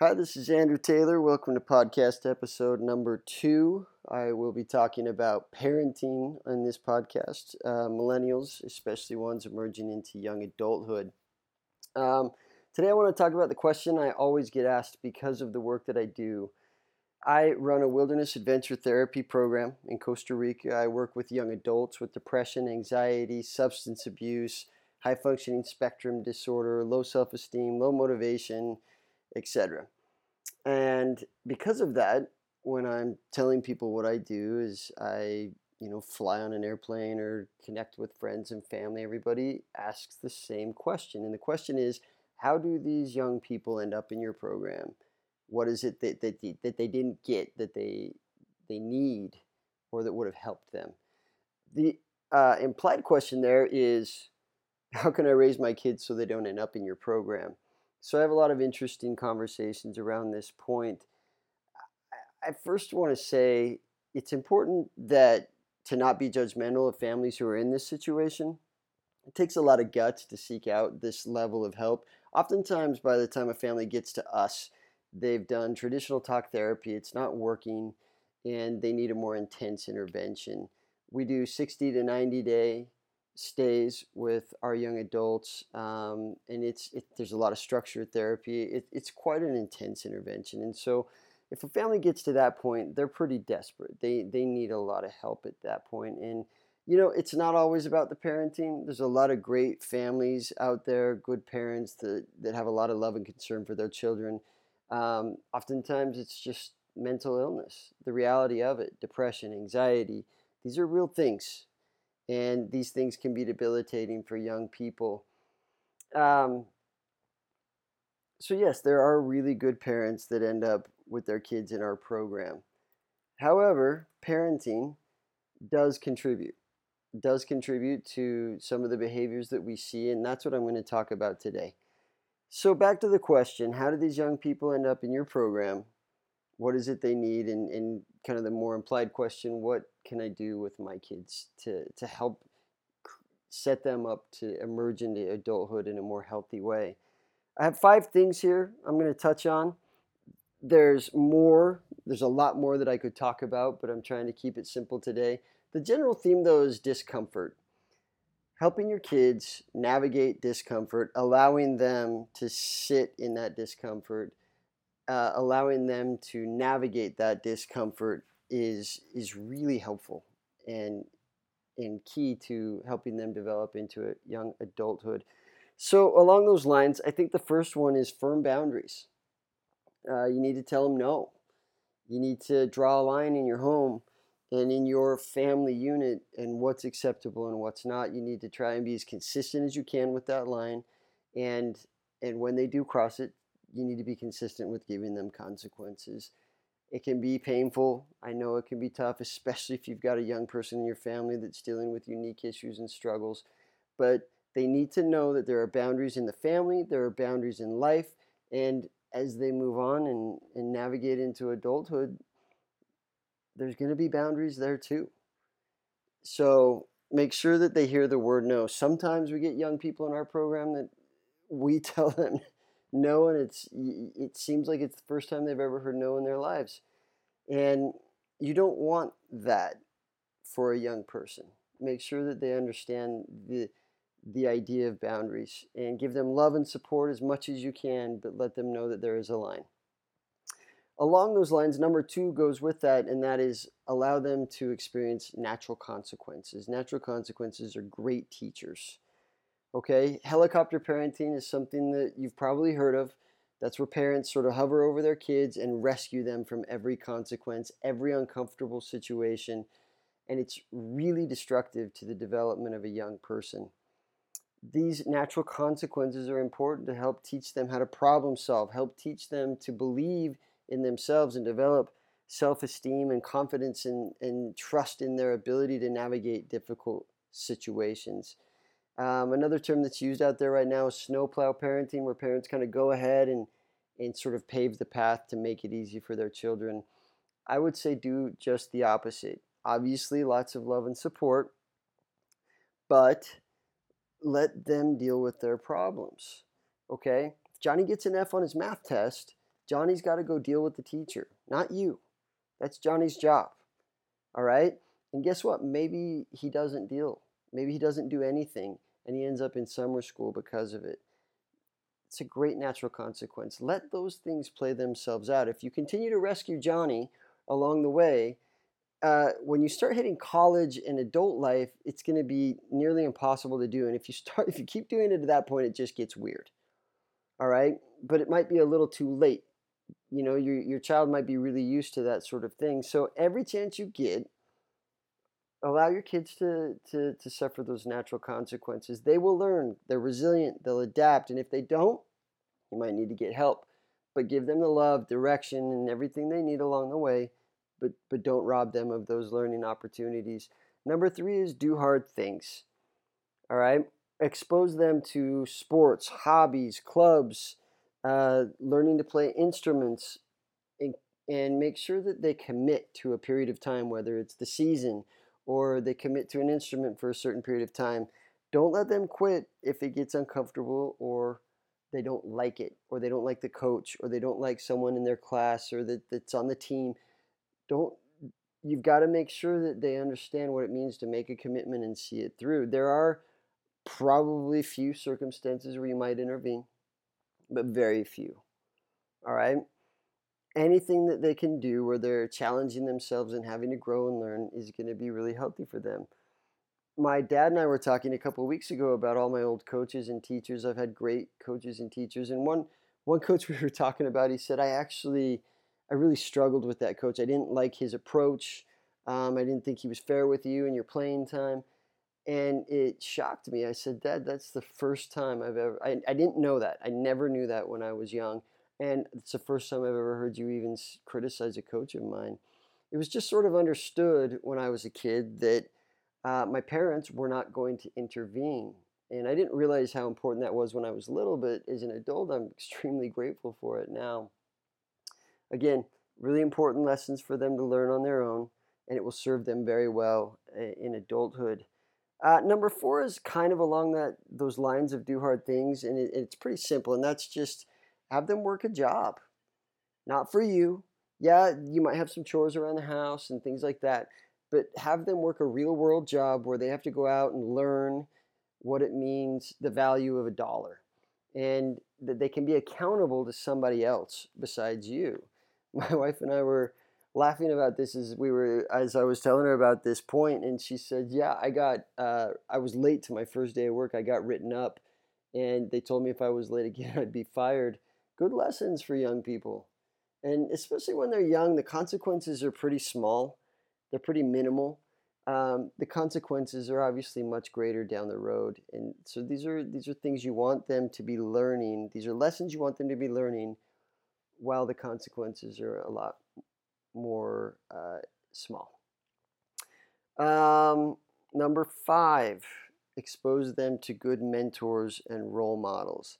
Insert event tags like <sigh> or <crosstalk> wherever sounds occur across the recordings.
Hi, this is Andrew Taylor. Welcome to podcast episode number two. I will be talking about parenting on this podcast, uh, millennials, especially ones emerging into young adulthood. Um, today, I want to talk about the question I always get asked because of the work that I do. I run a wilderness adventure therapy program in Costa Rica. I work with young adults with depression, anxiety, substance abuse, high functioning spectrum disorder, low self esteem, low motivation etc. And because of that, when I'm telling people what I do is I, you know, fly on an airplane or connect with friends and family, everybody asks the same question. And the question is, how do these young people end up in your program? What is it that, that, that they didn't get that they, they need or that would have helped them? The uh, implied question there is, how can I raise my kids so they don't end up in your program? So I have a lot of interesting conversations around this point. I first want to say it's important that to not be judgmental of families who are in this situation. It takes a lot of guts to seek out this level of help. Oftentimes, by the time a family gets to us, they've done traditional talk therapy, it's not working, and they need a more intense intervention. We do 60 to 90 day stays with our young adults, um, and it's it, there's a lot of structured therapy. It, it's quite an intense intervention, and so if a family gets to that point, they're pretty desperate. They they need a lot of help at that point, and you know it's not always about the parenting. There's a lot of great families out there, good parents that that have a lot of love and concern for their children. Um, oftentimes, it's just mental illness, the reality of it, depression, anxiety. These are real things and these things can be debilitating for young people. Um, so, yes, there are really good parents that end up with their kids in our program. However, parenting does contribute, does contribute to some of the behaviors that we see, and that's what I'm going to talk about today. So, back to the question how do these young people end up in your program? What is it they need? And, and kind of the more implied question what can I do with my kids to, to help set them up to emerge into adulthood in a more healthy way? I have five things here I'm going to touch on. There's more, there's a lot more that I could talk about, but I'm trying to keep it simple today. The general theme, though, is discomfort. Helping your kids navigate discomfort, allowing them to sit in that discomfort, uh, allowing them to navigate that discomfort is is really helpful and and key to helping them develop into a young adulthood. So along those lines, I think the first one is firm boundaries. Uh, you need to tell them no. You need to draw a line in your home and in your family unit and what's acceptable and what's not. You need to try and be as consistent as you can with that line, and and when they do cross it, you need to be consistent with giving them consequences. It can be painful. I know it can be tough, especially if you've got a young person in your family that's dealing with unique issues and struggles. But they need to know that there are boundaries in the family, there are boundaries in life, and as they move on and, and navigate into adulthood, there's going to be boundaries there too. So make sure that they hear the word no. Sometimes we get young people in our program that we <laughs> tell them no, and it's it seems like it's the first time they've ever heard no in their lives, and you don't want that for a young person. Make sure that they understand the the idea of boundaries and give them love and support as much as you can, but let them know that there is a line. Along those lines, number two goes with that, and that is allow them to experience natural consequences. Natural consequences are great teachers. Okay, helicopter parenting is something that you've probably heard of. That's where parents sort of hover over their kids and rescue them from every consequence, every uncomfortable situation, and it's really destructive to the development of a young person. These natural consequences are important to help teach them how to problem solve, help teach them to believe in themselves and develop self esteem and confidence and, and trust in their ability to navigate difficult situations. Um, another term that's used out there right now is snowplow parenting, where parents kind of go ahead and, and sort of pave the path to make it easy for their children. I would say do just the opposite. Obviously, lots of love and support, but let them deal with their problems. Okay? If Johnny gets an F on his math test, Johnny's got to go deal with the teacher, not you. That's Johnny's job. All right? And guess what? Maybe he doesn't deal. Maybe he doesn't do anything and he ends up in summer school because of it. It's a great natural consequence. Let those things play themselves out. If you continue to rescue Johnny along the way, uh, when you start hitting college and adult life, it's going to be nearly impossible to do. And if you start, <laughs> if you keep doing it at that point, it just gets weird. All right, but it might be a little too late. You know, your your child might be really used to that sort of thing. So every chance you get, allow your kids to, to, to suffer those natural consequences. They will learn. They're resilient. They'll adapt. And if they don't, you might need to get help. But give them the love, direction, and everything they need along the way. But, but don't rob them of those learning opportunities. Number three is do hard things. All right? Expose them to sports, hobbies, clubs, uh, learning to play instruments, and, and make sure that they commit to a period of time, whether it's the season or they commit to an instrument for a certain period of time. Don't let them quit if it gets uncomfortable or they don't like it or they don't like the coach or they don't like someone in their class or that, that's on the team. Don't you've got to make sure that they understand what it means to make a commitment and see it through. There are probably few circumstances where you might intervene, but very few. All right? Anything that they can do where they're challenging themselves and having to grow and learn is going to be really healthy for them. My dad and I were talking a couple weeks ago about all my old coaches and teachers. I've had great coaches and teachers, and one one coach <laughs> we were talking about, he said, "I actually, I really struggled with that coach. I didn't like his approach. Um, I didn't think he was fair with you in your playing time." and it shocked me. I said, Dad, that's the first time I've ever, I, I didn't know that. I never knew that when I was young. And it's the first time I've ever heard you even criticize a coach of mine. It was just sort of understood when I was a kid that uh, my parents were not going to intervene. And I didn't realize how important that was when I was little, but as an adult, I'm <laughs> extremely grateful for it now. Again, really important lessons for them to learn on their own, and it will serve them very well uh, in adulthood. Uh, number four is kind of along that those lines of do hard things, and it, it's pretty simple, and that's just have them work a job. Not for you. Yeah, you might have some chores around the house and things like that, but have them work a real world job where they have to go out and learn what it means, the value of a dollar, and that they can be accountable to somebody else besides you. <laughs> My wife and I were laughing about this as we were as I was telling her about this point, and she said, "Yeah, I got uh, I was late to my first day of work. I got written up, and they told me if I was late again, <laughs> I'd be fired." Good lessons for young people. And especially when they're young, the consequences are pretty small, they're pretty minimal. Um, the consequences are obviously much greater down the road, and so these are these are things you want them to be learning. These are lessons you want them to be learning, while the consequences are a lot more uh, small. Um, number five, expose them to good mentors and role models.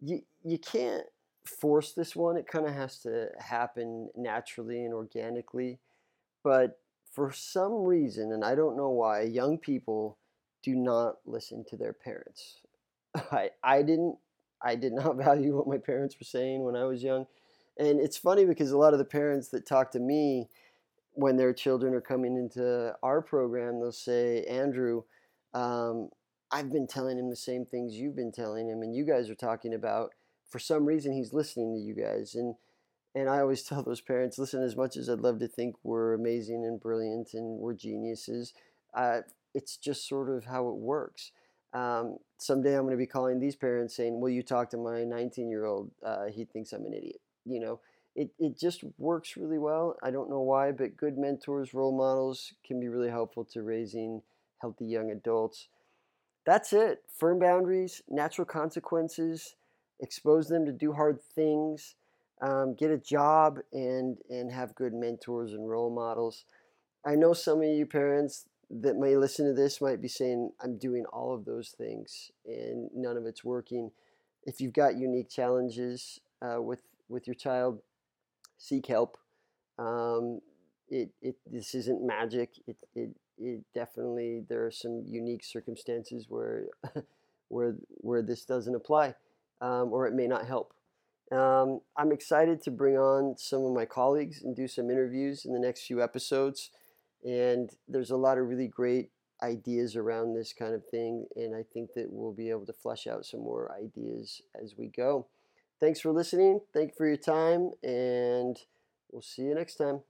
You you can't force this one. It kind of has to happen naturally and organically. But for some reason, and I don't know why, young people do not listen to their parents. <laughs> I, I didn't I did not <laughs> value what my parents were saying when I was young. And it's funny because a lot of the parents that talk to me when their children are coming into our program, they'll say, Andrew, um, I've been telling him the same things you've been telling him, and you guys are talking about for some reason he's listening to you guys and and I always <laughs> tell those parents, listen, as much as I'd love to think we're amazing and brilliant and we're geniuses, uh, it's just sort of how it works. Um, someday I'm going to be calling these parents saying, will you talk to my 19 year old? Uh, he thinks I'm an idiot. You know, it, it just works really well. I don't know why, but good mentors, role models can be really helpful to raising healthy young adults. That's it. Firm boundaries, natural consequences expose them to do hard things, um, get a job, and and have good mentors and role models. I know some of you parents that may listen to this might be saying, "I'm doing all of those things and none of it's working." If you've got unique challenges uh, with with your child, seek help. Um, it, it this isn't magic. It, it it definitely there are some unique circumstances where <laughs> where where this doesn't apply um, or it may not help. Um, I'm excited to bring on some of my colleagues and do some interviews in the next few episodes. And there's a lot of really great ideas around this kind of thing. And I think that we'll be able to flesh out some more ideas as we go. Thanks for listening. Thank you for your time. And we'll see you next time.